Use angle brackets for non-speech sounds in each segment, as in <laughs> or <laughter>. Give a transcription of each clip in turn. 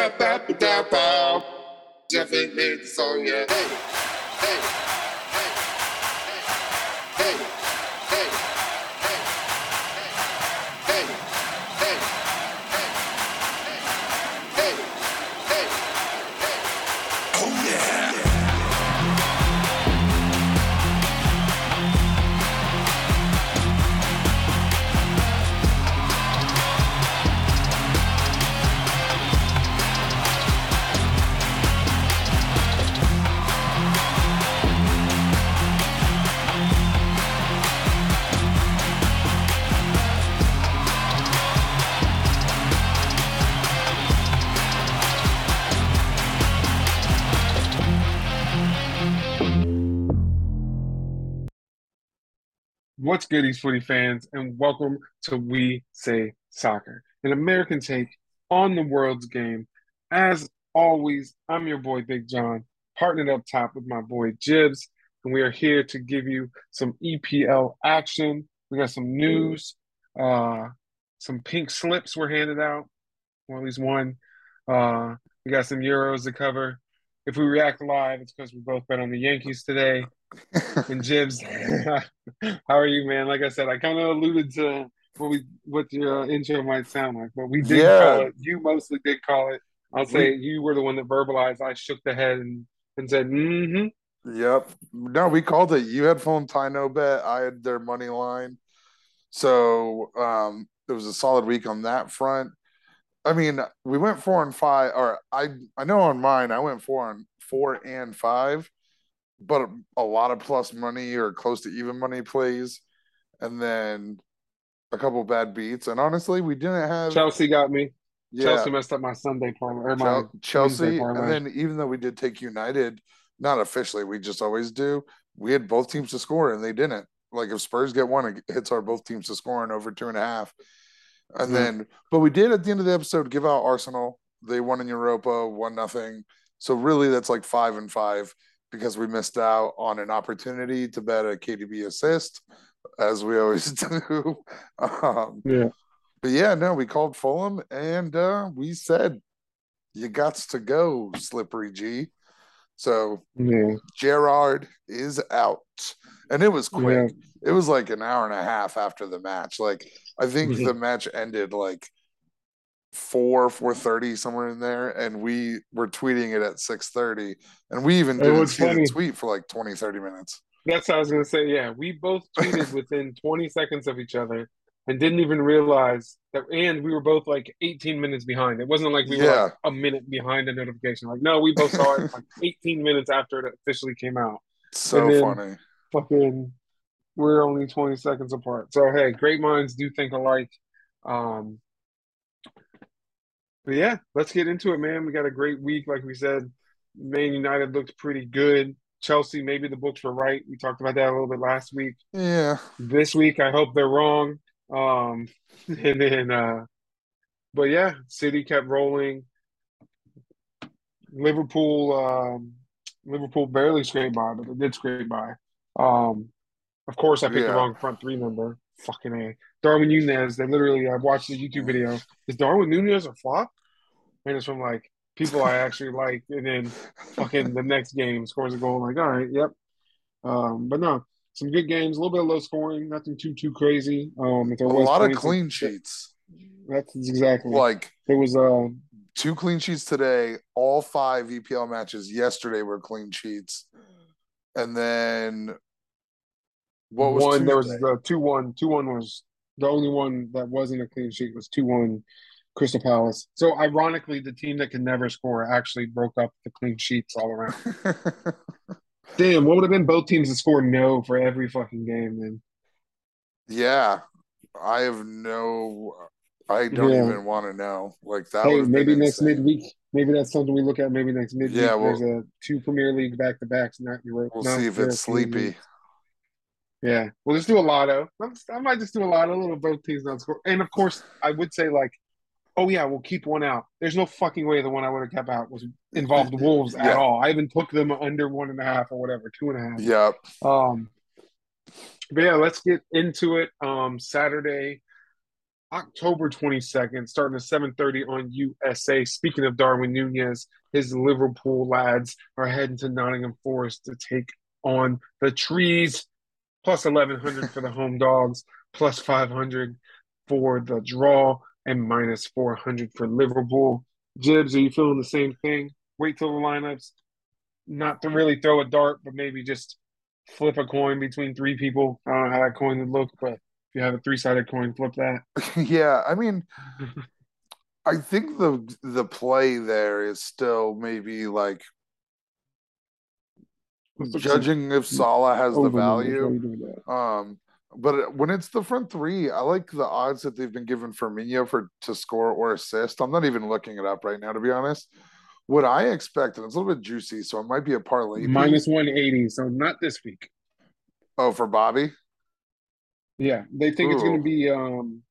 Ba-da-ba-ba-da-bow. Jeff ain't made the song yet. Hey, hey, hey, hey, hey, What's good, East Footy fans, and welcome to We Say Soccer, an American take on the world's game. As always, I'm your boy Big John, partnered up top with my boy Jibs, and we are here to give you some EPL action. We got some news, uh, some pink slips were handed out, or at least one. Uh, we got some Euros to cover. If we react live, it's because we both bet on the Yankees today. And Jibs, <laughs> <laughs> how are you, man? Like I said, I kind of alluded to what we what your uh, intro might sound like, but we did Yeah. call it. You mostly did call it. I'll say you were the one that verbalized. I shook the head and, and said, "Mm-hmm." Yep. No, we called it. You had full tie no bet. I had their money line. So um it was a solid week on that front. I mean, we went four and five, or I I know on mine I went four and four and five, but a, lot of plus money or close to even money plays, and then a couple bad beats. And honestly, we didn't have Chelsea got me. yeah, Chelsea messed up my Sunday parlay or my Chelsea, and then even though we did take United, not officially, we just always do. We had both teams to score, and they didn't. Like if Spurs get one, it hits our both teams to score in over two and a half. And Mhm. then, but we did at the end of the episode give out Arsenal. They won in Europa, one nothing. So really, that's like five and five because we missed out on an opportunity to bet a KDB assist, as we always <laughs> do. Um, yeah, but yeah, no, we called Fulham and uh, we said you got to go, Slippery G. So yeah, Gerrard is out. And it was quick. yeah. It was like an hour and a half after the match. Like I think Mhm. the match ended like four, four thirty, somewhere in there. And we were tweeting it at six thirty. And we even It didn't see funny. the tweet for like 20, 30 minutes. That's what I was gonna say. Yeah, we both tweeted <laughs> within 20 seconds of each other and didn't even realize that. And we were both like 18 minutes behind. It wasn't like we were like a minute behind the notification. Like, no, we both saw it like <laughs> 18 minutes after it officially came out. So then- funny. Fucking, we're only 20 seconds apart. So hey, great minds do think alike. Um, but yeah, let's get into it, man. We got a great week, like we said. Man United looked pretty good. Chelsea, maybe the books were right. We talked about that a little bit last week. Yeah. This week, I hope they're wrong. Um, <laughs> and then, uh, but yeah, City kept rolling. Liverpool, um, Liverpool barely scraped by, but they did scrape by. Um, of course, I picked the wrong front three number. Fucking a. Darwin Nunez. They literally, I watched the YouTube video. Is Darwin Nunez a flop? And it's from like people I actually like, and then fucking the next game scores a goal. Like, all right, yep. Um, but no, some good games, a little bit of low scoring, nothing too too crazy. Um, A lot of clean sheets. That's exactly. Like It was uh, two clean sheets today. All five EPL matches yesterday were clean sheets, and then what was one. There was Tuesday? the two one. Two one was the only one that wasn't a clean sheet. Was two one. Crystal Palace. So ironically, the team that can never score actually broke up the clean sheets all around. <laughs> Damn, what would have been both teams to score no for every fucking game then? yeah, I have no. I don't Yeah. even want to know. Like that. Hey, maybe next insane. midweek. Maybe that's something we look at. Maybe next midweek. Yeah, well- there's a two Premier League back to backs. Not Euro. We'll not see if it's sleepy. Yeah, we'll just do a lotto. I'm, I might just do a lotto. A little both teams not score. And of course, I would say like, oh yeah, we'll keep one out. There's no fucking way the one I would have kept out was involved the Wolves at all. I even took them under one and a half or whatever, two and a half. Yep. Um, but yeah, let's get into it. Um, Saturday, October 22nd, starting at 7:30 on USA. Speaking of Darwin Nunez, his Liverpool lads are heading to Nottingham Forest to take on the Trees. Plus 1100 for the home dogs, plus 500 for the draw, and minus 400 for Liverpool. Jibs, are you feeling the same thing? Wait till the lineups, not to really throw a dart, but maybe just flip a coin between three people. I don't know how that coin would look, but if you have a three-sided coin, flip that. <laughs> yeah, I mean, I think the the play there is still maybe like judging if Salah has the value. Um, but when it's the front three, I like the odds that they've been given for Firmino for to score or assist. I'm not even looking it up right now, to be honest. What I expect, and it's a little bit juicy, so it might be a parlay. Minus 180, so not this week. Oh, for Bobby? Yeah, they think Ooh. it's going to be um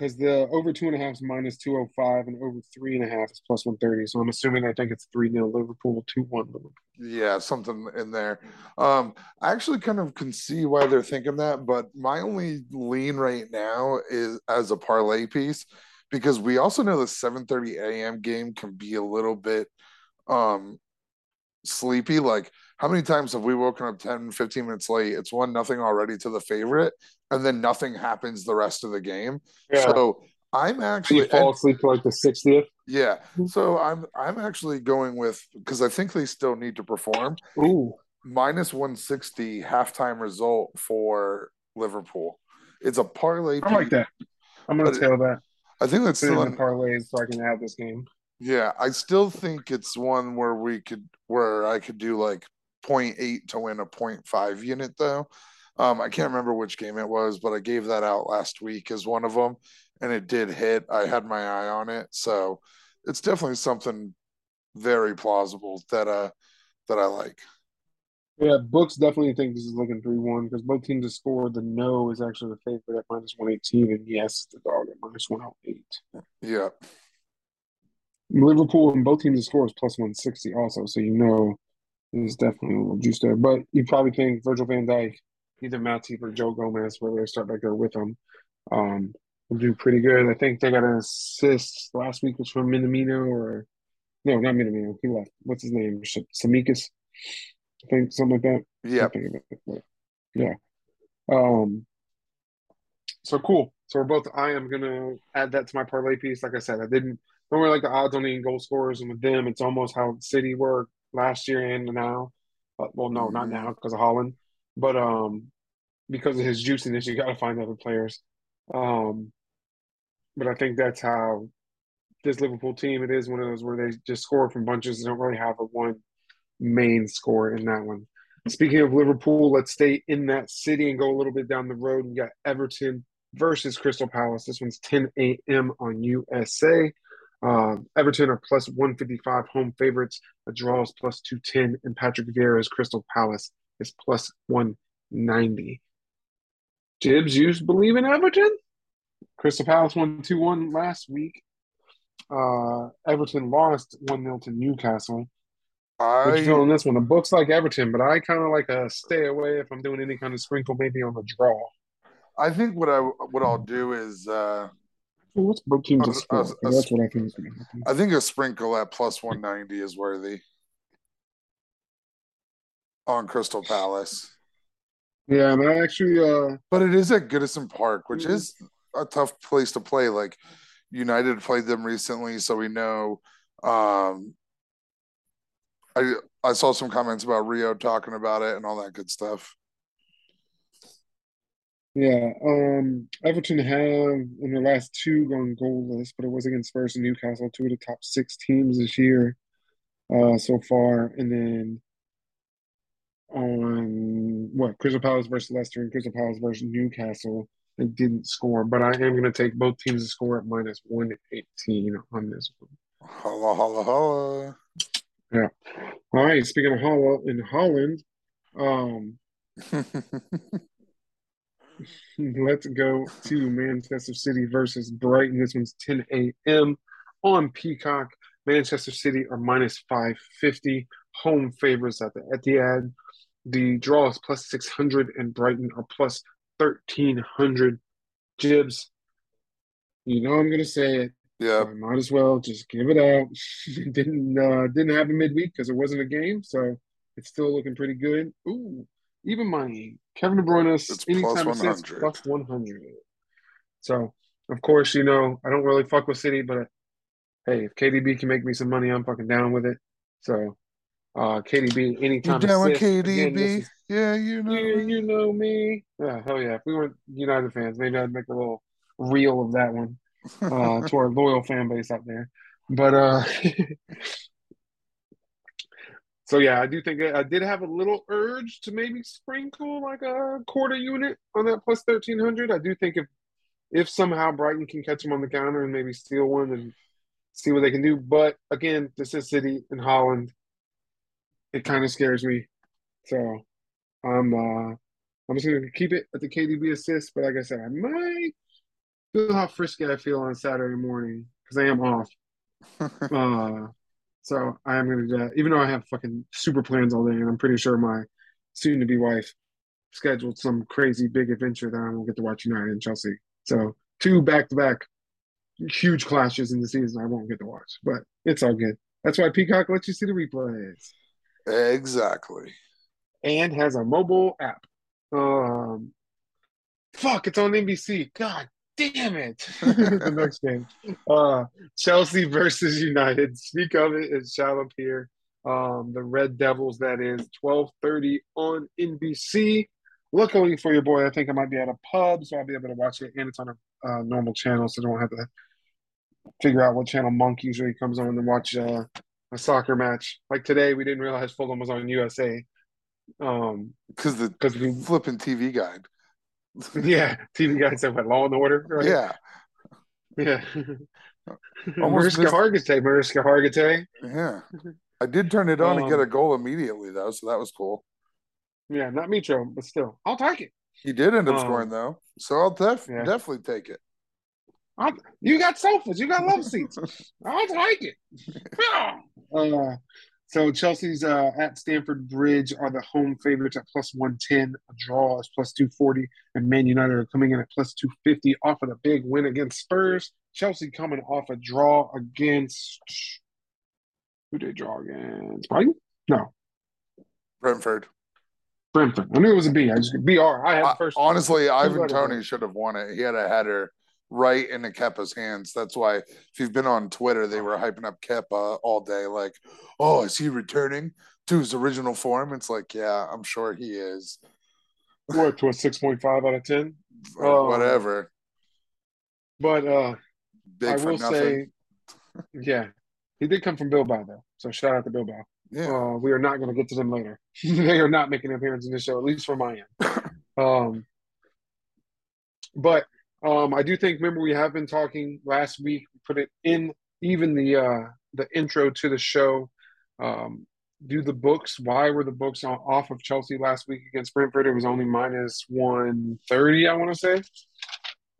because the over two and a half is minus 205 and over three and a half is plus 130. So I'm assuming I think it's 3 0 Liverpool, 2 1 Liverpool. Yeah, something in there. Um, I actually kind of can see why they're thinking that, but my only lean right now is as a parlay piece because we also know the 7:30 a.m. game can be a little bit um sleepy. Like, how many times have we woken up 10, 15 minutes late? It's one nothing already to the favorite, and then nothing happens the rest of the game. Yeah. So I'm actually you fall and, asleep for like the 60th. Yeah. Mm-hmm. So I'm I'm actually going with because I think they still need to perform. Ooh. Minus 160 halftime result for Liverpool. It's a parlay. I like that. I'm gonna tell that. I think that's still in the parlays so I can have this game. Yeah, I still think it's one where we could where I could do like 0.8 to win a 0.5 unit though. Um, I can't remember which game it was, but I gave that out last week as one of them, and it did hit. I had my eye on it, so it's definitely something very plausible that uh that I like. Yeah, books definitely think this is looking three one because both teams have scored. The no is actually the favorite at minus one eighteen, and yes, the dog at minus one oh eight. Yeah. Liverpool and both teams have scored is plus 160 also, so you know there's definitely a little juice there. But you probably think Virgil van Dijk, either Matip or Joe Gomez, whether they start back there with them, um, will do pretty good. I think they got an assist last week was from Minamino or no, not Minamino. He left. What's his name? Tsimikas. I think something like that. Yeah. Yeah. Um. So cool. So we're both. I am gonna add that to my parlay piece. Like I said, I didn't don't really like the odds on any goal scorers, and with them, it's almost how City were last year and now. But, well, no, not now because of Haaland, but um, because of his juiciness, you got to find other players. Um, but I think that's how this Liverpool team. It is one of those where they just score from bunches. They don't really have a one main score in that one. Speaking of Liverpool, let's stay in that city and go a little bit down the road. We got Everton versus Crystal Palace. This one's 10 a.m. on USA. Um, Everton are plus 155 home favorites. A draw is plus 210. And Patrick Vieira's Crystal Palace is plus 190. Jibs, you believe in Everton? Crystal Palace won 2 1 last week. Uh, Everton lost 1 0 to Newcastle. I What you feeling this one? The books like Everton, but I kind of like a stay away if I'm doing any kind of sprinkle, maybe on the draw. I think what I what I'll do is uh, What's both teams a, score? A, a, That's what I think is going to happen. I think a sprinkle at plus 190 is worthy on Crystal Palace. Yeah, and I actually. uh But it is at Goodison Park, which is a tough place to play. Like United played them recently, so we know. Um I I saw some comments about Rio talking about it and all that good stuff. Yeah, um, Everton have in their last two gone goalless, but it was against Spurs and Newcastle, two of the top six teams this year uh, so far. And then on what Crystal Palace versus Leicester and Crystal Palace versus Newcastle, they didn't score. But I am going to take both teams to score at minus one eighteen on this one. Holla, holla, holla. Yeah. All right. Speaking of holla in Haaland, um. <laughs> <laughs> Let's go to Manchester City versus Brighton. This one's 10 a.m. on Peacock. Manchester City are minus 550. Home favorites at the Etihad. The draw is plus 600 and Brighton are plus 1300. Jibs, You know I'm gonna say it. Yeah. I might as well just give it out. <laughs> didn't uh, didn't happen midweek because it wasn't a game, so it's still looking pretty good. Ooh, even money. Kevin De Bruyne It's anytime plus assists 100. plus one hundred. So of course, you know I don't really fuck with City, but hey, if KDB can make me some money, I'm fucking down with it. So uh KDB You anytime down with assist. Again, KDB? is Yeah, you know. yeah, you know me. Yeah, hell yeah. If we weren't United fans, maybe I'd make a little reel of that one uh, to our <laughs> loyal fan base out there. But uh, <laughs> so yeah, I do think I did have a little urge to maybe sprinkle like a quarter unit on that plus thirteen hundred. I do think if if somehow Brighton can catch them on the counter and maybe steal one and see what they can do. But again, this is City in Haaland. It kind of scares me. So I'm uh I'm just gonna keep it at the KDB assist, but like I said, I might feel how frisky I feel on Saturday morning because I am off. <laughs> Uh, so I am gonna do that, even though I have fucking super plans all day, and I'm pretty sure my soon-to-be wife scheduled some crazy big adventure that I won't get to watch United and Chelsea. So two back-to-back huge clashes in the season I won't get to watch, but it's all good. That's why Peacock lets you see the replays exactly. and has a mobile app. Um, fuck, it's on NBC. God damn it! the <laughs> <laughs> next game, uh, Chelsea versus United. Speak of it, it shall appear. Um, the Red Devils. That is twelve thirty on NBC. Luckily for your boy, I think I might be at a pub, so I'll be able to watch it, and it's on a uh, normal channel, so I don't have to figure out what channel Monk usually comes on and watch uh, a soccer match. Like today, we didn't realize Fulham was on USA. Um, Because the because we flipping TV guide. Yeah, TV guy said what Law and Order, right? Yeah. yeah. <laughs> Mariska missed- Hargitay, Mariska Hargitay. Yeah. I did turn it on and get Um, a goal immediately though, so that was cool. Yeah, not Mitro, but still, I'll take it. He did end up Um, scoring though, so I'll def- Yeah. definitely take it. I'll, you got sofas, you got love seats. <laughs> I'll take it. <laughs> Uh, so Chelsea's uh, at Stamford Bridge are the home favorites at plus one ten. A draw is plus two forty, and Man United are coming in at plus two fifty off of the big win against Spurs. Chelsea coming off a draw against who did they draw against? Brighton? No, Brentford. Brentford. I knew it was a B. I just BR. I had I- first. honestly, Ivan Toney should have won it. He had a header right into Kepa's hands. That's why if you've been on Twitter, they were hyping up Kepa all day, like, oh, is he returning to his original form? It's like, yeah, I'm sure he is. what to a six point five out of ten. <laughs> Oh. whatever. But uh, Big I will nothing. say, yeah, he did come from Bilbao though. So shout out to Bilbao. yeah. Uh, we are not going to get to them later. <laughs> they are not making an appearance in this show, at least from my end. <laughs> Um, but um, I do think. Remember, we have been talking last week. We put it in even the uh, the intro to the show. Um, do the books? Why were the books on, off of Chelsea last week against Brentford? It was only minus one thirty. I want to say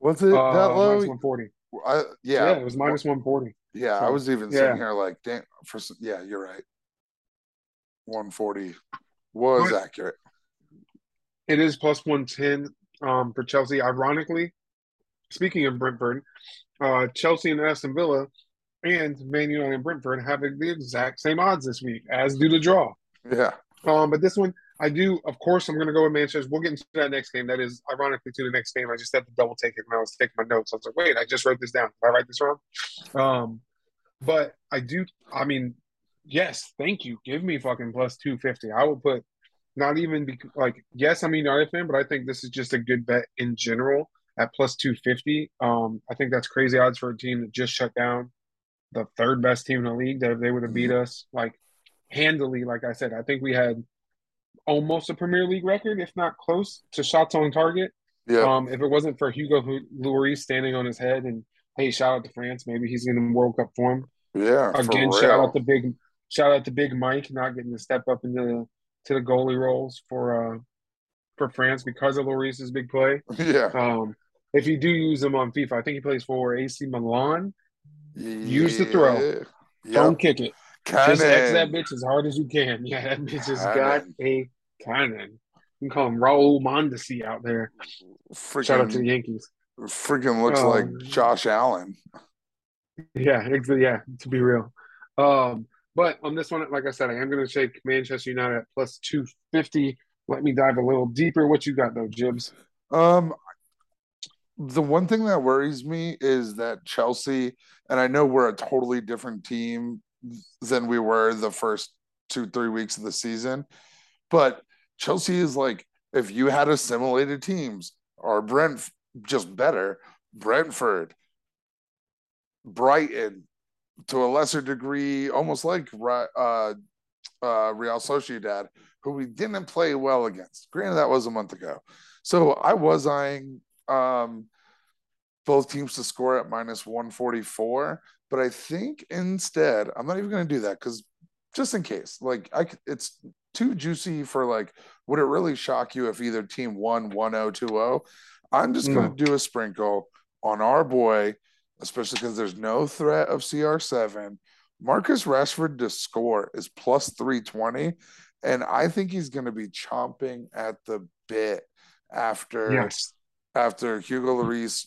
Was it uh, that low? one forty. Yeah. yeah. it was minus one forty. Yeah, I was even yeah. sitting here like, damn. For s- yeah, you're right. 140 was But- accurate. It is plus 110 um, for Chelsea. Ironically, speaking of Brentford, uh, Chelsea and Aston Villa and Man United and Brentford have the exact same odds this week, as do the draw. Yeah. Um, but this one, I do, of course, I'm going to go with Manchester. We'll get into that next game. That is, ironically, to the next game. I just had to double take it when I was taking my notes. I was like, wait, I just wrote this down. Did I write this wrong? Um, but I do, I mean, yes, thank you. Give me fucking plus 250. I will put not even be, like, yes, I'm a United fan, but I think this is just a good bet in general at plus 250. Um, I think that's crazy odds for a team that just shut down the third best team in the league. That if they would have beat us like handily, like I said, I think we had almost a Premier League record, if not close to shots on target. Yeah. Um, if it wasn't for Hugo Hu- Lloris standing on his head and hey, shout out to France, maybe he's in World Cup form yeah. again. Shout out to big, shout out to Big Mike not getting to step up into the to the goalie roles for uh for France because of Lloris's big play. <laughs> yeah. Um, if you do use him on FIFA, I think he plays for AC Milan. Use the throw. Yeah. Don't kick it. Just X that bitch as hard as you can. <laughs> Yeah, that bitch has got a cannon. You can call him Raul Mondesi out there. Freaking Shout out to the Yankees. Freaking looks Um, like Josh Allen. Yeah, yeah, to be real. Um, but on this one, like I said, I am going to take Manchester United at plus 250. Let me dive a little deeper. What you got though, Jibs? Um, the one thing that worries me is that Chelsea, and I know we're a totally different team than we were the first two, three weeks of the season, but Chelsea is like if you had assimilated teams or Brent just better, Brentford, Brighton, to a lesser degree, almost like uh, uh, Real Sociedad, who we didn't play well against. Granted, that was a month ago. So I was eyeing um, both teams to score at minus 144, but I think instead, I'm not even going to do that because just in case, like I, it's too juicy for like, would it really shock you if either team won 1 0 2 0? I'm just going to do a sprinkle on our boy, especially because there's no threat of CR7. Marcus Rashford to score is plus 320. And I think he's going to be chomping at the bit after Yes. after Hugo Lloris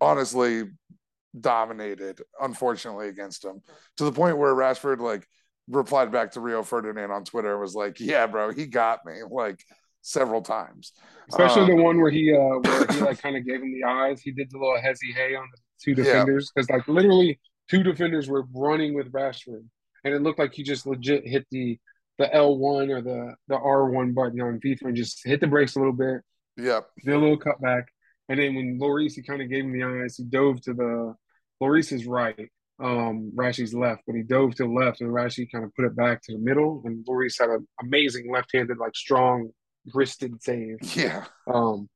honestly dominated, unfortunately, against him to the point where Rashford like replied back to Rio Ferdinand on Twitter and was like, "Yeah, bro, he got me like several times." Especially Um, the one where he uh where he like <laughs> kind of gave him the eyes. He did the little hezzy hey on the two defenders because like literally two defenders were running with Rashford, and it looked like he just legit hit the the L one or the the R one button on FIFA and just hit the brakes a little bit, Yep. did a little cutback, and then when Lloris he kind of gave him the eyes, he dove to the Lloris is right, um Rashi's left, but he dove to the left and Rashi kind of put it back to the middle, and Lloris had an amazing left-handed like strong wristed save. Yeah. Um,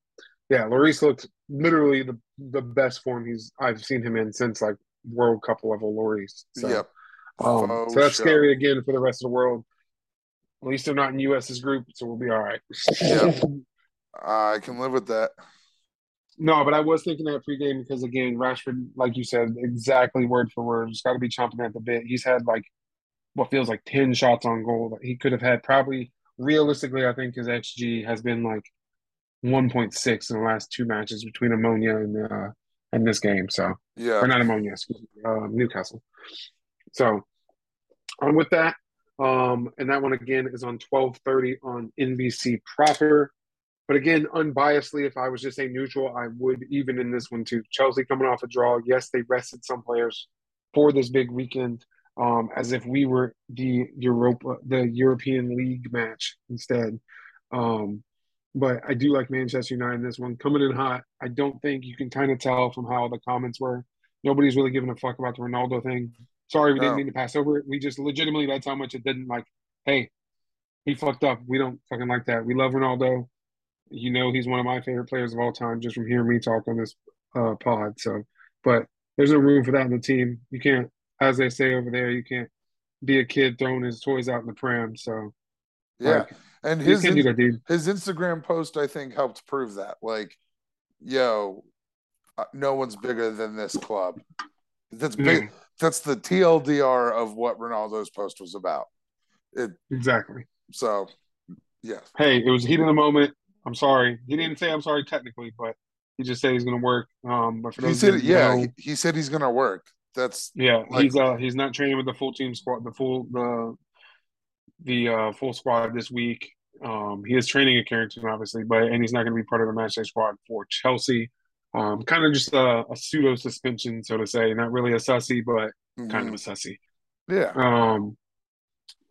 yeah, Lloris looked literally the the best form he's I've seen him in since like World Cup level Lloris. So, yep. um, so that's show. scary again for the rest of the world. At least they're not in US's group, so we'll be all right. Yep. <laughs> I can live with that. no, but I was thinking that pregame because again, Rashford, like you said, exactly word for word, just got to be chomping at the bit. He's had like what feels like ten shots on goal he could have had. Probably realistically, I think his xG has been like 1.6 in the last two matches between Omonia and uh and this game. So Yeah. or not Omonia, excuse me, uh, Newcastle. So I'm with that. Um, and that one again is on 12:30 on NBC proper. But again, unbiasedly, if I was just a neutral, I would even in this one too. Chelsea coming off a draw. Yes, they rested some players for this big weekend, um, as if we were the Europa, the European League match instead. Um, but I do like Manchester United in this one coming in hot. I don't think you can kind of tell from how the comments were. Nobody's really giving a fuck about the Ronaldo thing. Sorry, we didn't mean to pass over it. We just legitimately that's how much it didn't like. Hey, he fucked up. We don't fucking like that. We love Ronaldo. You know he's one of my favorite players of all time, just from hearing me talk on this uh, pod. So, but there's no room for that in the team. You can't, as they say over there, you can't be a kid throwing his toys out in the pram. So, Yeah. like, And his do that, dude. his Instagram post, I think, helped prove that. Like, yo, uh, no one's bigger than this club. That's big. Yeah, That's the TLDR of what Ronaldo's post was about. It exactly. so, yeah, Hey, it was heat of the moment. I'm sorry. He didn't say I'm sorry technically, but he just said he's going to work. Um, but for he those said, yeah, know- he, he said he's gonna work. That's Yeah, Like- he's uh he's not training with the full team squad, the full the the uh full squad this week. Um, he is training at Carrington, obviously, but and he's not going to be part of the matchday squad for Chelsea. Um, kind of just a, a pseudo suspension, so to say, not really a sussy, but kind of a sussy. yeah, Um,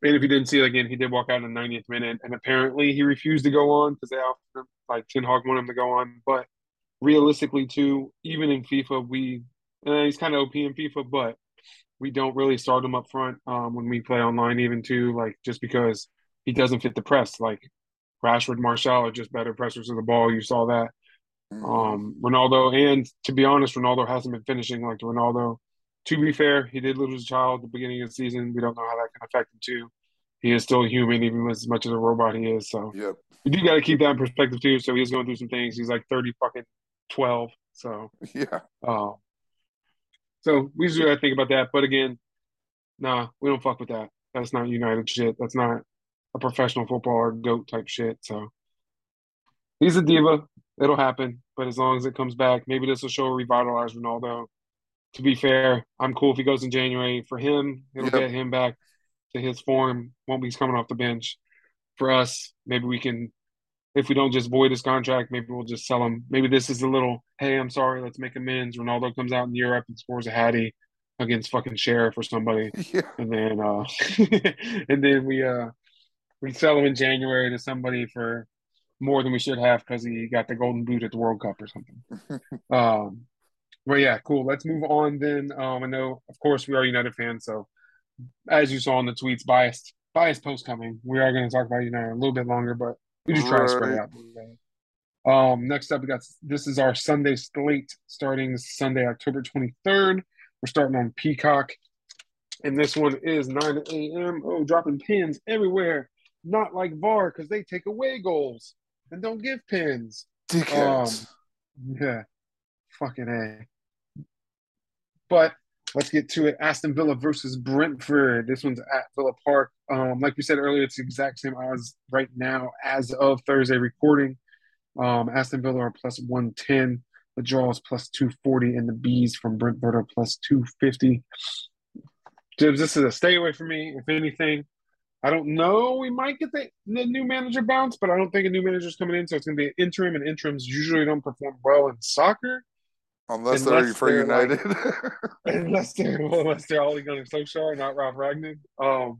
and if you didn't see it again, he did walk out in the 90th minute, and apparently he refused to go on because they offered him, like Ten Hag wanted him to go on. But realistically, too, even in FIFA, we uh, he's kind of OP in FIFA, but we don't really start him up front um, when we play online, even too, like just because he doesn't fit the press. Like Rashford, Martial are just better pressers of the ball. You saw that. Mhm. Um, Ronaldo, and to be honest, Ronaldo hasn't been finishing like Ronaldo. To be fair, he did lose his child at the beginning of the season. We don't know how that can affect him too. He is still human, even as much as a robot he is. So yep, you do got to keep that in perspective too. So he's going through some things. He's like thirty fucking twelve. So, <laughs> yeah, uh, so we just gotta think about that. But again, nah, we don't fuck with that. That's not United shit. That's not a professional footballer goat type shit. So he's a diva. It'll happen. But as long as it comes back, maybe this will show revitalize Ronaldo. To be fair, I'm cool if he goes in January. For him, it'll Yep. get him back to his form. Won't be coming off the bench. For us, maybe we can, if we don't just void his contract, maybe we'll just sell him. Maybe this is a little, hey, I'm sorry, let's make amends. Ronaldo comes out in Europe and scores a hattie against fucking Sheriff or somebody <laughs> Yeah. and then uh <laughs> and then we uh we sell him in January to somebody for more than we should have because he got the golden boot at the World Cup or something. <laughs> um but yeah, cool. Let's move on then. Um I know of course we are United fans, so as you saw in the tweets, biased biased post coming. We are gonna talk about United a little bit longer, but we just try to spread it out. Um, next up, we got this is our Sunday slate starting Sunday, October 23rd. We're starting on Peacock, and this one is 9 a.m. Oh, dropping pins everywhere. Not like VAR because they take away goals and don't give pins. Dickheads. Yeah, fucking a. But let's get to it. Aston Villa versus Brentford. This one's at Villa Park. Um, like we said earlier, it's the exact same odds right now as of Thursday recording. Um, Aston Villa are plus 110. The draw is plus 240, and the Bees from Brentford are plus 250. Jibs, this is a stay away from me. If anything, I don't know. We might get the, the new manager bounce, but I don't think a new manager's coming in. So it's going to be an interim, and interims usually don't perform well in soccer Unless they're for they're, like- United. <laughs> <laughs> unless they're well, unless they're Ole Gunnar Solskjaer, not Ralf Rangnick. Um,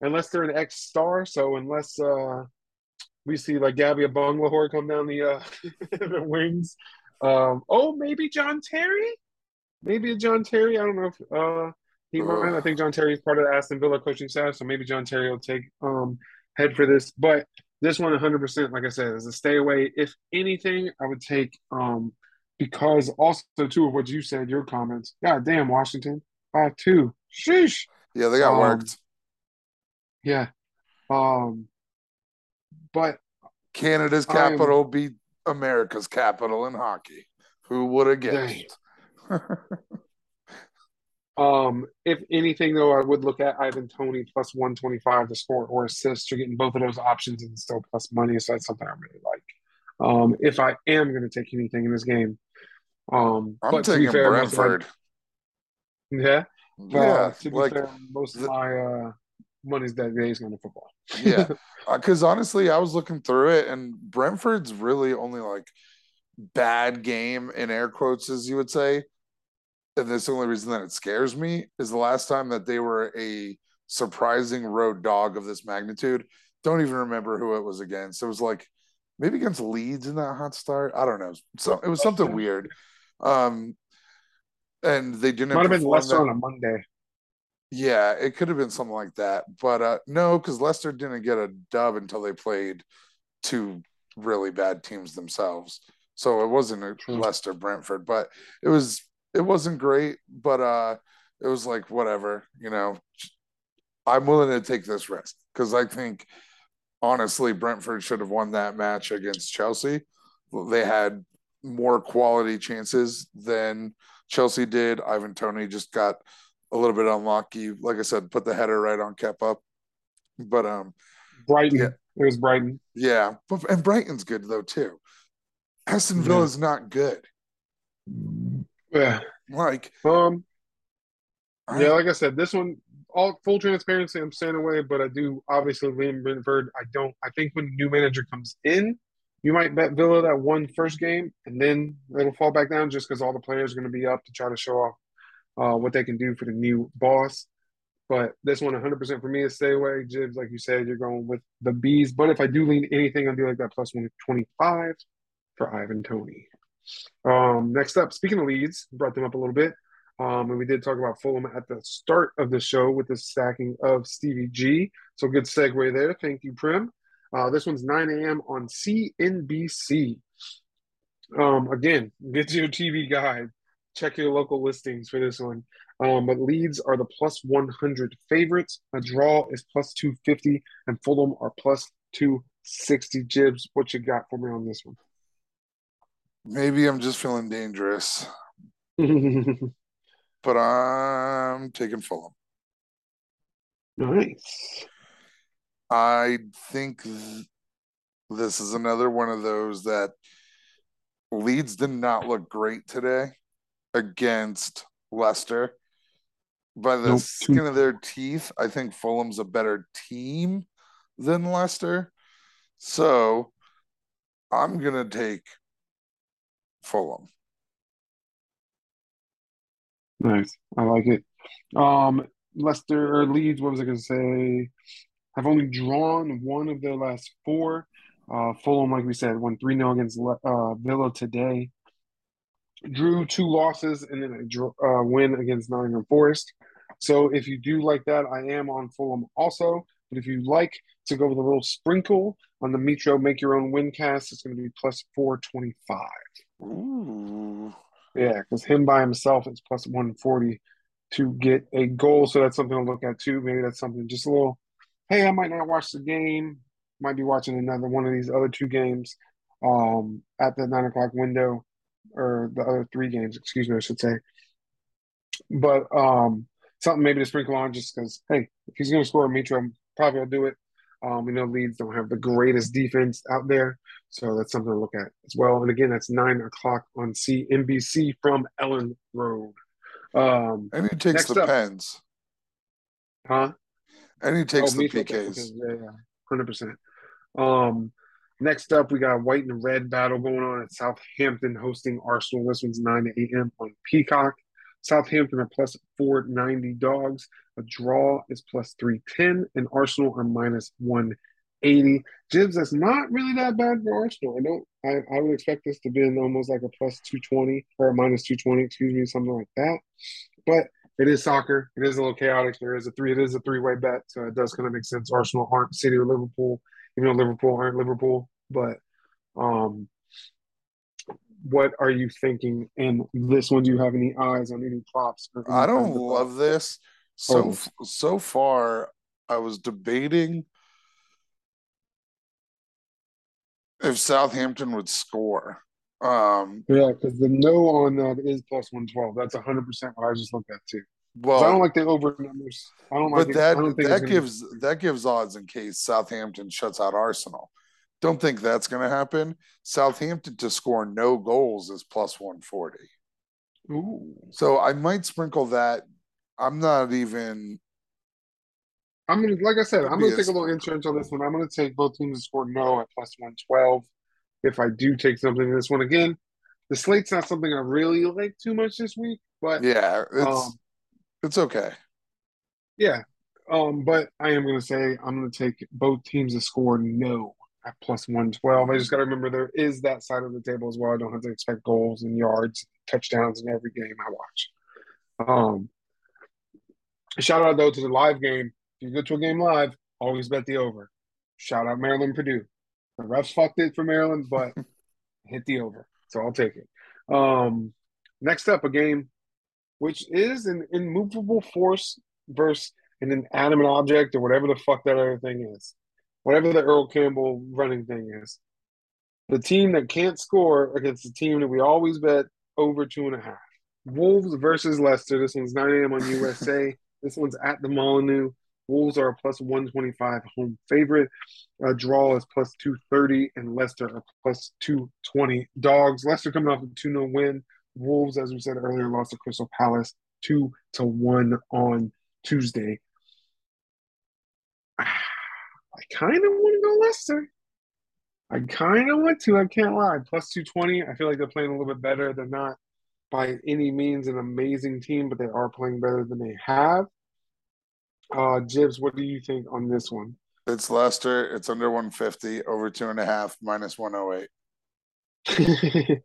unless they're an ex star. So unless uh, we see like Gabby Agbonlahor come down the uh, <laughs> the wings. Um, oh, maybe John Terry. Maybe a John Terry. I don't know if uh, he might. I think John Terry is part of the Aston Villa coaching staff, so maybe John Terry will take um, head for this. But this one, 100%, like I said, is a stay away. If anything, I would take um, because also too of what you said, your comments. God damn, Washington, five two. Sheesh. yeah, they got Um, worked. Yeah. Um, but Canada's capital beat America's capital in hockey. Who would have guessed? <laughs> um, if anything though, I would look at Ivan Toney plus one twenty five to score or assist. You're getting both of those options and still plus money, so that's something I really like. Um, if I am going to take anything in this game, um, I'm but to be taking fair, most my- Brentford. yeah, Yeah, uh, to be like fair, most of my uh, money's that day is going to football. yeah, <laughs> because honestly, I was looking through it, and Brentford's really only like bad game in air quotes, as you would say. And that's the only reason that it scares me is the last time that they were a surprising road dog of this magnitude. Don't even remember who it was against. It was like maybe against Leeds in that hot start. I don't know. So it was something weird. Um, and they didn't Might have been Leicester that- on a Monday. yeah, it could have been something like that. But uh no, because Leicester didn't get a dub until they played two really bad teams themselves. So it wasn't a True. Leicester Brentford, but it was it wasn't great, but uh it was like whatever, you know. I'm willing to take this risk because I think honestly Brentford should have won that match against Chelsea. They had more quality chances than Chelsea did. Ivan Toney just got a little bit unlucky. Like I said, put the header right on Kepa. But um, Brighton. Yeah. It was Brighton. yeah, but and Brighton's good though too. Aston Yeah. Villa's not good. Yeah. Like, Um. I- Yeah, like I said, this one, all full transparency, I'm staying away, but I do obviously lean Brentford. I don't. I think when new manager comes in, you might bet Villa that one first game, and then it'll fall back down just because all the players are going to be up to try to show off uh, what they can do for the new boss. But this one, 100% for me is stay away. Jibs, like you said, you're going with the bees. But if I do lean anything, I'll do like that plus 125 for Ivan Toney. Um, next up, speaking of Leeds, brought them up a little bit. Um, and we did talk about Fulham at the start of the show with the stacking of Stevie G. So good segue there. Thank you, Prim. Uh, this one's 9 a.m. on CNBC. Um, again, <laughs> get to your TV guide. Check your local listings for this one. Um, but Leeds are the plus 100 favorites. A draw is plus 250, and Fulham are plus 260. Jibs, what you got for me on this maybe I'm just feeling dangerous, <laughs> but I'm taking Fulham. nice. I think th- this is another one of those that Leeds did not look great today against Leicester. By the Nope. skin of their teeth, I think Fulham's a better team than Leicester. So I'm gonna take Fulham. Nice. I like it. Um, Leicester or Leeds, what was I going to say? Have only drawn one of their last four. Uh, Fulham, like we said, won 3 0 against uh, Villa today. Drew two losses and then a uh, win against Nottingham Forest. So if you do like that, I am on Fulham also. But if you like to go with a little sprinkle on the Mitro Make Your Own Win cast, it's going to be plus 425. Ooh. Yeah, because him by himself is plus 140 to get a goal. So that's something to look at too. Maybe that's something just a little, hey, I might not watch the game. Might be watching another one of these other two games um, at the nine o'clock window, or the other three games, excuse me, I should say. But um, something maybe to sprinkle on just because, hey, if he's going to score a Mitro, probably I'll do it. Um, we know Leeds don't have the greatest defense out there, so that's something to look at as well. And again, that's nine o'clock on CNBC from Elland Road. Um, And he takes the up. pens. huh? And he takes Oh, the PKs. Yeah, yeah, hundred percent. Um, next up, we got white and red battle going on at Southampton hosting Arsenal. This one's nine a.m. on Peacock. Southampton are plus four ninety dogs. A draw is plus three ten, and Arsenal are minus one eighty. Jibs, that's not really that bad for Arsenal. I don't. I, I would expect this to be in almost like a plus two twenty or a minus two twenty. Excuse me, something like that. But it is soccer. It is a little chaotic. There is a three. It is a three way bet, so it does kind of make sense. Arsenal aren't City or Liverpool, even though Liverpool aren't Liverpool. But um, what are you thinking in this one? Do you have any eyes on any props? I don't love this. So Oh. so far, I was debating if Southampton would score. Um, Yeah, because the no on that is plus one twelve. That's hundred percent what I just looked at too. well, I don't like the over numbers. I don't like but it. that I don't think that gonna gives that gives odds in case Southampton shuts out Arsenal. Don't think that's going to happen. Southampton to score no goals is plus 140. Ooh. So I might sprinkle that. I'm not even I'm gonna, like I said, I'm gonna take a little insurance on this one. I'm gonna take both teams to score no at plus one twelve. If I do take something in this one again, the slate's not something I really like too much this week, but yeah, it's um, it's okay. yeah. Um, but I am gonna say I'm gonna take both teams to score no at plus one twelve. I just gotta remember there is that side of the table as well. I don't have to expect goals and yards, touchdowns in every game I watch. Um, shout out though to the live game. If you go to a game live, always bet the over. Shout out Maryland Purdue. The refs fucked it for Maryland, but <laughs> hit the over. So I'll take it. Um, next up, a game which is an immovable force versus an inanimate object or whatever the fuck that other thing is. Whatever the Earl Campbell running thing is. The team that can't score against the team that we always bet over two and a half. Wolves versus Leicester. This one's 9 a.m. on USA. <laughs> this one's at the Molyneux. Wolves are a plus 125 home favorite. Draw is plus 230, and Leicester are plus 220 dogs. Leicester coming off a 2 0 win. Wolves, as we said earlier, lost to Crystal Palace 2 to 1 on Tuesday. <sighs> I kind of want to go Leicester. I kind of want to. I can't lie. Plus 220. I feel like they're playing a little bit better. They're not by any means an amazing team, but they are playing better than they have. Uh, Jibs, what do you think on this one? It's Leicester. It's under 150, over two and a half, minus 108. <laughs>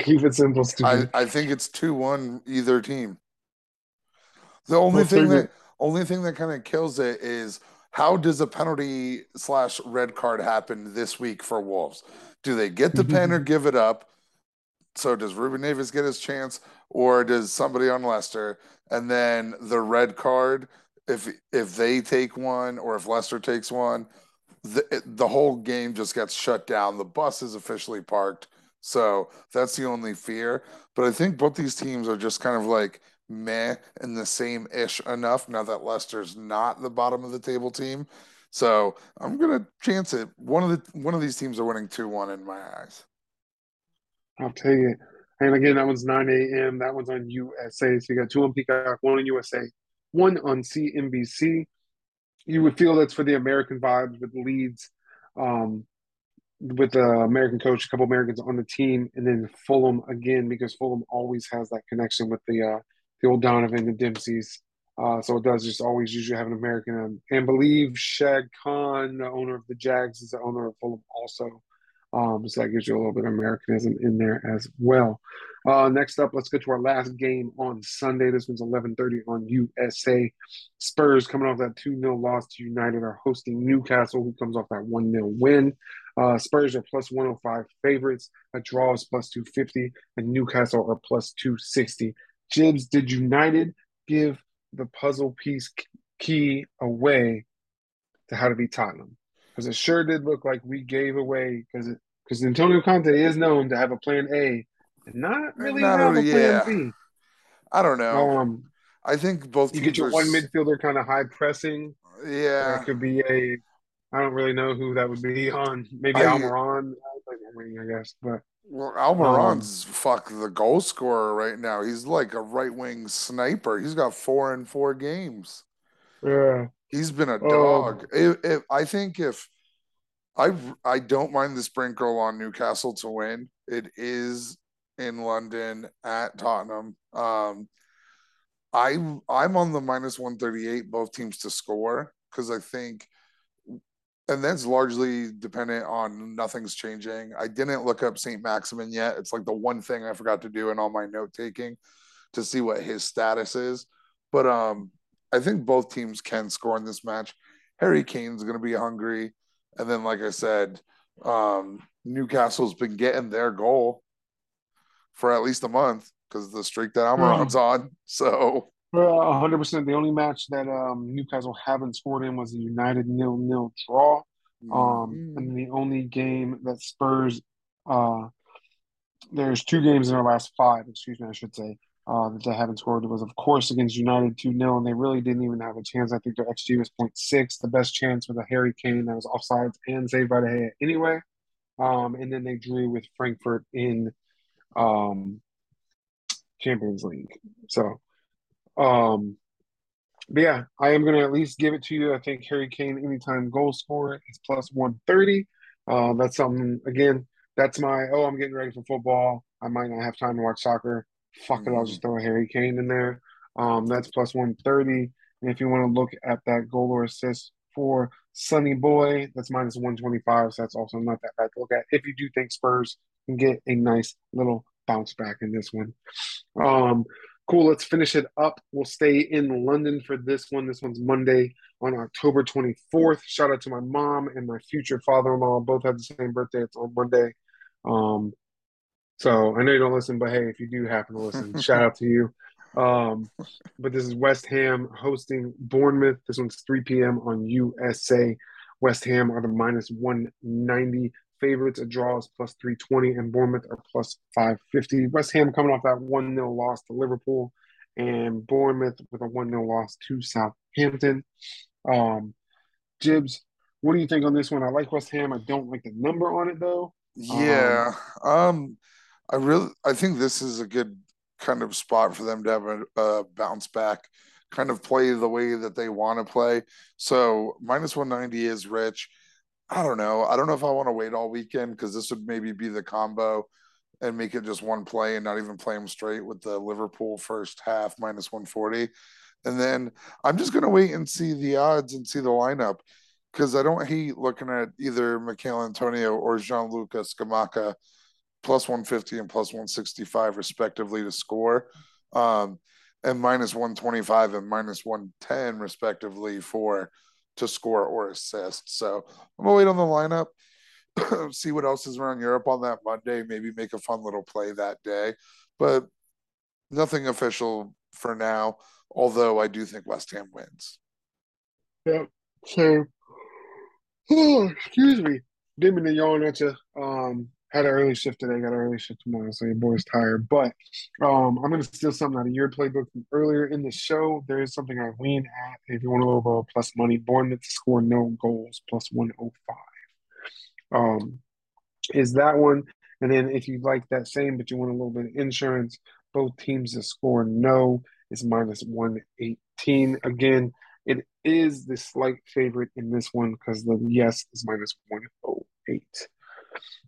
Keep it simple, I. I think it's two one either team. The only Well, thing that only thing that kind of kills it is how does a penalty slash red card happen this week for Wolves? Do they get the pen or <laughs> give it up? So does Ruben Neves get his chance, or does somebody on Leicester? And then the red card, if if they take one or if Leicester takes one, the the whole game just gets shut down. The bus is officially parked. So that's the only fear. But I think both these teams are just kind of like meh and the same ish enough now that Leicester's not the bottom of the table team. So I'm gonna chance it. One of the one of these teams are winning two one in my eyes. I'll tell you. And again, that one's 9 a.m. That one's on USA. So you got two on Peacock, one on USA, one on CNBC. You would feel that's for the American vibes with Leeds, um, with the American coach, a couple Americans on the team, and then Fulham again because Fulham always has that connection with the uh, the old Donovan and Dempsey's. Uh, so it does just always usually have an American. And believe Shad Khan, the owner of the Jags, is the owner of Fulham also. Um, so that gives you a little bit of Americanism in there as well. Uh, next up, let's get to our last game on Sunday. This one's 11:30 on USA. Spurs coming off that 2-0 loss to United are hosting Newcastle, who comes off that 1-0 win. Uh, Spurs are plus 105 favorites. A draw is plus 250, and Newcastle are plus 260. Jibs, did United give the puzzle piece key away to how to beat Tottenham? Because it sure did look like we gave away because because Antonio Conte is known to have a plan A and not really Not have a plan yeah. B. I don't know. Um, I think both you get your one midfielder kind of high pressing. Yeah, That could be a. I don't really know who that would be on. Maybe I- Almiron, I guess. But Well, Um, Almiron's fuck the goal scorer right now. He's like a right wing sniper. He's got four in four games. yeah, He's been a Oh. dog. If, if I think if I I don't mind the sprinkle on Newcastle to win, it is in London at Tottenham. Um, I I'm on the minus one thirty eight both teams to score because I think, and that's largely dependent on nothing's changing. I didn't look up Saint Maximin yet. It's like the one thing I forgot to do in all my note taking to see what his status is. But um, I think both teams can score in this match. Harry Kane's going to be hungry, and then like I said, um, Newcastle's been getting their goal for at least a month because of the streak that Almiron's on. <laughs> So hundred percent. The only match that um, Newcastle haven't scored in was a United nil nil draw. Um, mm, and the only game that Spurs, uh, there's two games in their last five, excuse me, I should say, uh, that they haven't scored. Was, of course, against United 2 0, and they really didn't even have a chance. I think their XG was 0.6. The best chance was a Harry Kane that was offsides and saved by the head anyway. Um, and then they drew with Frankfurt in um, Champions League. So, um, but yeah, I am going to at least give it to you. I think Harry Kane, anytime goal scorer, is plus 130. Uh, that's something, again, that's my, oh, I'm getting ready for football. I might not have time to watch soccer. Fuck it, I'll just throw a Harry Kane in there. Um, that's plus 130. And if you want to look at that goal or assist for Sonny Boy, that's minus 125. So that's also not that bad to look at if you do think Spurs can get a nice little bounce back in this one. Um, cool. Let's finish it up. We'll stay in London for this one. This one's Monday on October 24th. Shout out to my mom and my future father-in-law. Both have the same birthday. It's on Monday. Um, so I know you don't listen, but hey, if you do happen to listen, <laughs> shout out to you. Um, but this is West Ham hosting Bournemouth. This one's 3 p.m. on USA. West Ham are the minus 190 favorites. A draw is plus 320, and Bournemouth are plus 550. West Ham coming off that 1 0 loss to Liverpool, and Bournemouth with a 1 0 loss to Southampton. Um, Jibs, what do you think on this one? I like West Ham. I don't like the number on it, though. yeah. Um, I really I think this is a good kind of spot for them to have a, a bounce back, kind of play the way that they want to play. So minus 190 is rich. I don't know. I don't know if I want to wait all weekend because this would maybe be the combo and make it just one play and not even play them straight with the Liverpool first half minus 140. And then I'm just going to wait and see the odds and see the lineup because I don't hate looking at either Michael Antonio or Gianluca Scamacca plus 150 and plus 165 respectively to score. Um, and minus 125 and minus 110 respectively for to score or assist. So I'm gonna wait on the lineup, <coughs> see what else is around Europe on that Monday, maybe make a fun little play that day. But nothing official for now, although I do think West Ham wins. Yep. So, oh, <sighs> excuse me. Didn't mean to yawn at you. Um, had an early shift today. Got an early shift tomorrow, so your boy's tired. But um, I'm going to steal something out of your playbook from earlier in the show. There is something I lean at if you want a little bit plus money. Bournemouth to score no goals plus 105. Um, is that one? And then if you like that same, but you want a little bit of insurance, both teams to score no is minus 118. Again, it is the slight favorite in this one because the yes is minus 108.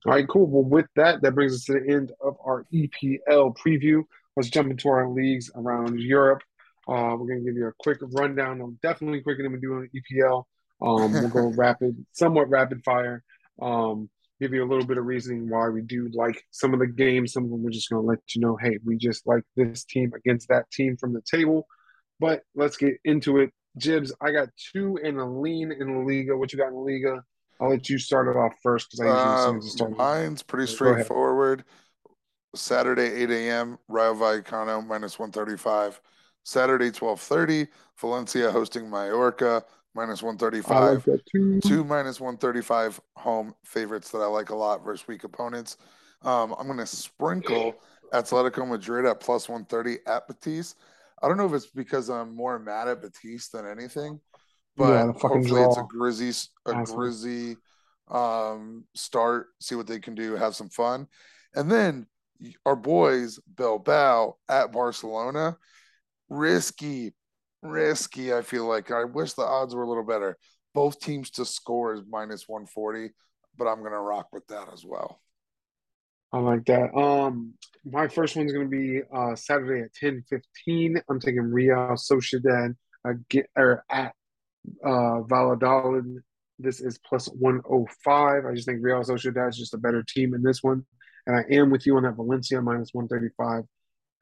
All right, cool. Well, with that, that brings us to the end of our EPL preview. Let's jump into our leagues around Europe. Uh, we're going to give you a quick rundown. I'm definitely quicker than we do on EPL. Um, we'll go <laughs> rapid, somewhat rapid fire. Um, give you a little bit of reasoning why we do like some of the games. Some of them we're just going to let you know, hey, we just like this team against that team from the table. But let's get into it. Jibs, I got two in a lean in the Liga. What you got in the Liga? I'll let you start it off first because I usually start. mine's pretty straightforward. Saturday, 8 a.m., Rayo Vallecano minus 135. Saturday, 12:30, Valencia hosting Mallorca minus I 135. like. Two minus 135 home favorites that I like a lot versus weak opponents. Um, I'm going to sprinkle Atletico Madrid at plus 130 at Betis. I don't know if it's because I'm more mad at Betis than anything, but Yeah, hopefully it's a draw. grizzy, a grizzy um, start. See what they can do, have some fun, and then our boys Bilbao at Barcelona. Risky, risky. I feel like I wish the odds were a little better. Both teams to score is minus 140, but I'm gonna rock with that as well. I like that. Um, my first one's going to be uh, Saturday at ten fifteen. I'm taking Real Sociedad get or at uh, Valladolid. This is plus 105. I just think Real Sociedad is just a better team in this one. And I am with you on that Valencia minus 135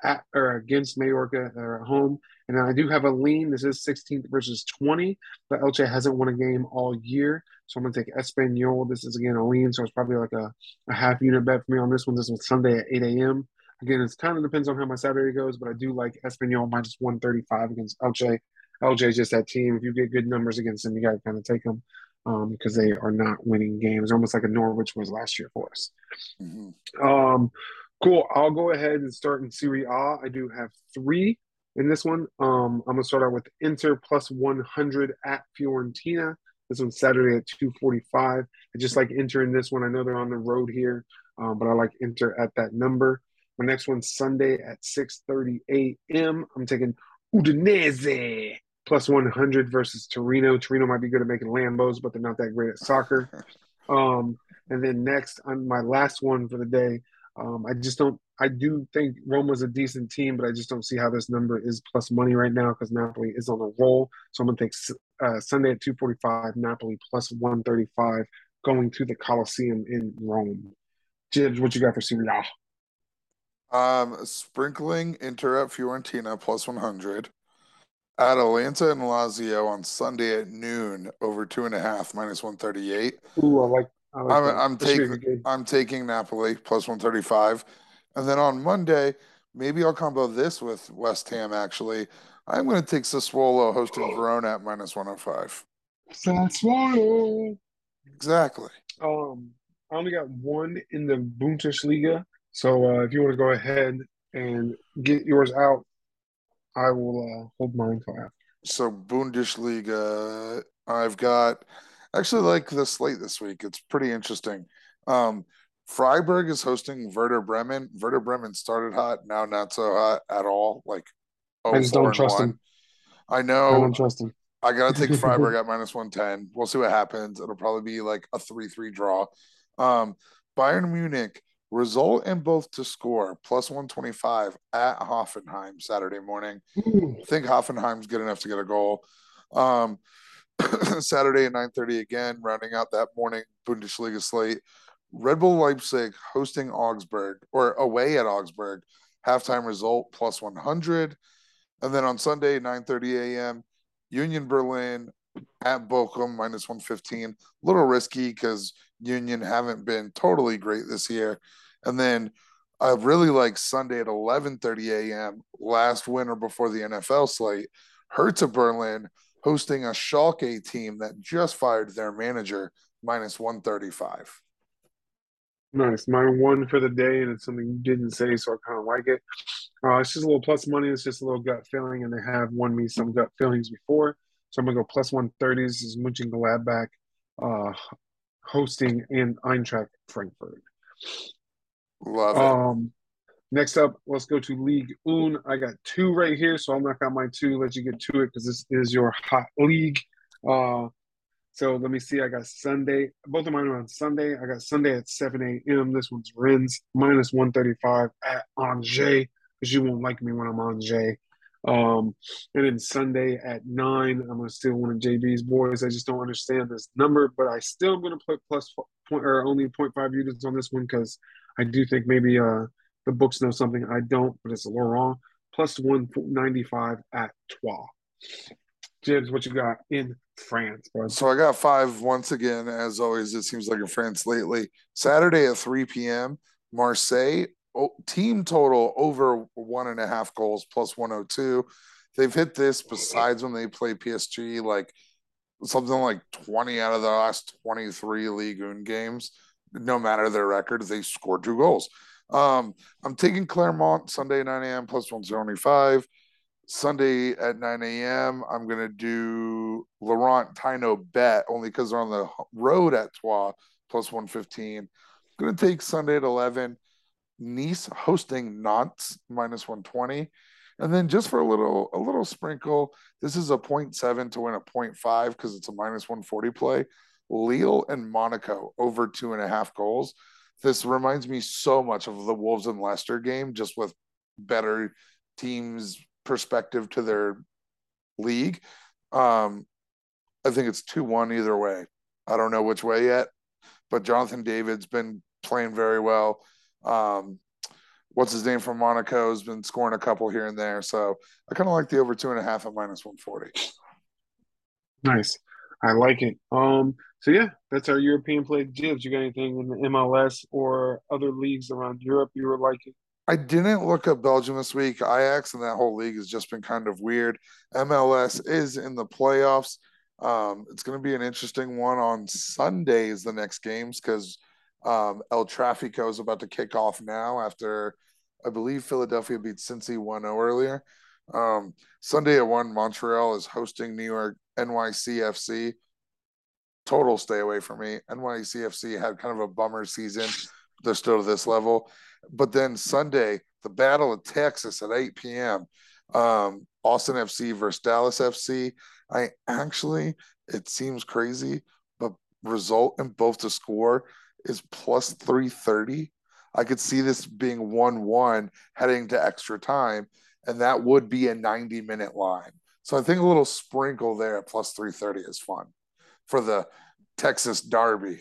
at or against Mallorca or at home. And I do have a lean. This is 16th versus 20, but Elche hasn't won a game all year. So I'm going to take Espanyol. This is again a lean. So it's probably like a, a half unit bet for me on this one. This one's Sunday at 8 a.m. Again, it's kind of depends on how my Saturday goes, but I do like Espanyol minus 135 against Elche. Elche is just that team. If you get good numbers against them, you got to kind of take them um, because they are not winning games, almost like a Norwich was last year for us. Mhm. Um, cool. I'll go ahead and start in Serie A. I do have three in this one. Um, I'm gonna start out with Inter plus 100 at Fiorentina. This one's Saturday at 2:45. I just like Inter in this one. I know they're on the road here, um, but I like Inter at that number. My next one's Sunday at 6:30 a.m. I'm taking Udinese plus 100 versus Torino. Torino might be good at making Lambos, but they're not that great at soccer. <laughs> Um, and then next, on my last one for the day, um, I just don't. I do think Roma's a decent team, but I just don't see how this number is plus money right now because Napoli is on a roll. So I'm gonna take uh, Sunday at 2:45, Napoli plus 135, going to the Coliseum in Rome. Jibs, what you got for Serie A? Um, sprinkling Inter at Fiorentina plus 100. Atalanta and Lazio on Sunday at noon over two and a half minus 138. Ooh, I like. I like I'm. I'm That should be taking I'm taking Napoli plus 135. And then on Monday, maybe I'll combo this with West Ham actually. I'm going to take Sassuolo hosting Verona at minus 105. Sassuolo. Exactly. Um, I only got one in the Bundesliga, so uh, if you want to go ahead and get yours out, I will uh, hold mine till after. So Bundesliga, I've got actually like the slate this week. It's pretty interesting. Um, Freiburg is hosting Werder Bremen. Werder Bremen started hot, now not so hot at all. Like, oh, I just don't trust him. I know. I don't trust him. I gotta take <laughs> Freiburg at minus one ten. We'll see what happens. It'll probably be like a three three draw. Um, Bayern Munich result in both to score plus one twenty five at Hoffenheim Saturday morning. I think Hoffenheim's good enough to get a goal. Um, <coughs> Saturday at nine thirty again, rounding out that morning Bundesliga slate. Red Bull Leipzig hosting Augsburg or away at Augsburg. Halftime result plus one hundred, and then on Sunday nine thirty a.m. Union Berlin at Bochum minus 115. A little risky because Union haven't been totally great this year. And then I really like Sunday at 11:30 a.m. last winter before the NFL slate. Hertha Berlin hosting a Schalke team that just fired their manager minus 135. nice. My one for the day, and it's something you didn't say, so I kind of like it. Uh, it's just a little plus money. It's just a little gut feeling, and they have won me some gut feelings before. So I'm gonna go plus one thirty. This is Mönchengladbach uh, hosting in Eintracht Frankfurt. Love it. Um, next up, let's go to Ligue 1. I got two right here, so I'll knock out my two. Let you get to it because this is your hot league. Uh, so let me see. I got Sunday. Both of mine are on Sunday. I got Sunday at 7 a.m. This one's Rennes minus 135 at Angers because you won't like me when I'm on Angers. Um, and then Sunday at nine, I'm gonna steal one of JB's boys. I just don't understand this number, but I still am gonna put plus point or only 0.5 units on this one because I do think maybe uh the books know something I don't, but it's wrong. Plus 195 at Troyes. Jibs, what you got in France, bro? So I got five once again. As always, it seems like in France lately. Saturday at 3 p.m. Marseille team total over one and a half goals plus 102. They've hit this besides when they play PSG, like something like 20 out of the last 23 Ligue 1 games. No matter their record, they scored two goals. Um, I'm taking Clermont Sunday 9 a.m. plus 175. Sunday at 9 a.m. I'm gonna do Lorient tie no bet only because they're on the road at Troyes plus 115. Gonna take Sunday at 11. Nice hosting Nantes minus 120. And then just for a little a little sprinkle, this is a 0.7 to win a 0.5 because it's a minus 140 play. Lille and Monaco over two and a half goals. This reminds me so much of the Wolves and Leicester game, just with better teams' perspective to their league. Um, I think it's 2 1 either way. I don't know which way yet, but Jonathan David's been playing very well. Um, what's his name from Monaco has been scoring a couple here and there. So I kind of like the over two and a half at minus 140. Nice. I like it. Um, so yeah, that's our European play. Jibs, you got anything in the MLS or other leagues around Europe you were liking? I didn't look up Belgium this week. Ajax and that whole league has just been kind of weird. MLS is in the playoffs. Um, it's going to be an interesting one on Sundays, the next games, because um, El Trafico is about to kick off now after I believe Philadelphia beat Cincy 1 0 earlier. Um, Sunday at 1, Montreal is hosting New York NYCFC. Total stay away from me. NYCFC had kind of a bummer season. They're still to this level. But then Sunday, the Battle of Texas at 8 p.m. Um, Austin FC versus Dallas FC. I actually, it seems crazy, but result in both to score is plus 330. I could see this being 1 1 heading to extra time, and that would be a 90 minute line. So I think a little sprinkle there at plus 330 is fun for the Texas Derby.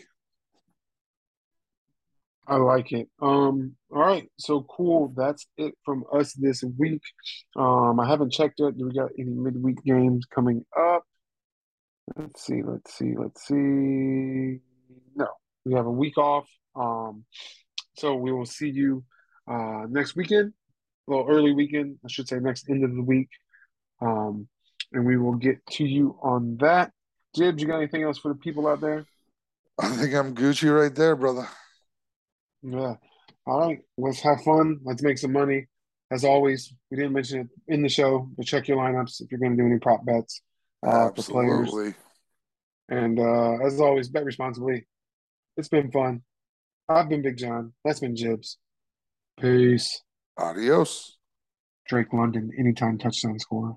I like it. Um, all right, so cool. That's it from us this week. Um, I haven't checked it. Do we got any midweek games coming up? Let's see, let's see, let's see. We have a week off. Um, so we will see you uh, next weekend, a little early weekend, I should say, next end of the week. Um, and we will get to you on that. Jibs, you got anything else for the people out there? I think I'm Gucci right there, brother. Yeah. All right. Let's have fun. Let's make some money. As always, we didn't mention it in the show, but check your lineups if you're going to do any prop bets uh, for players. Absolutely. And uh, as always, bet responsibly. It's been fun. I've been Big John. That's been Jibs. Peace. Adios. Drake London, anytime touchdown scorer.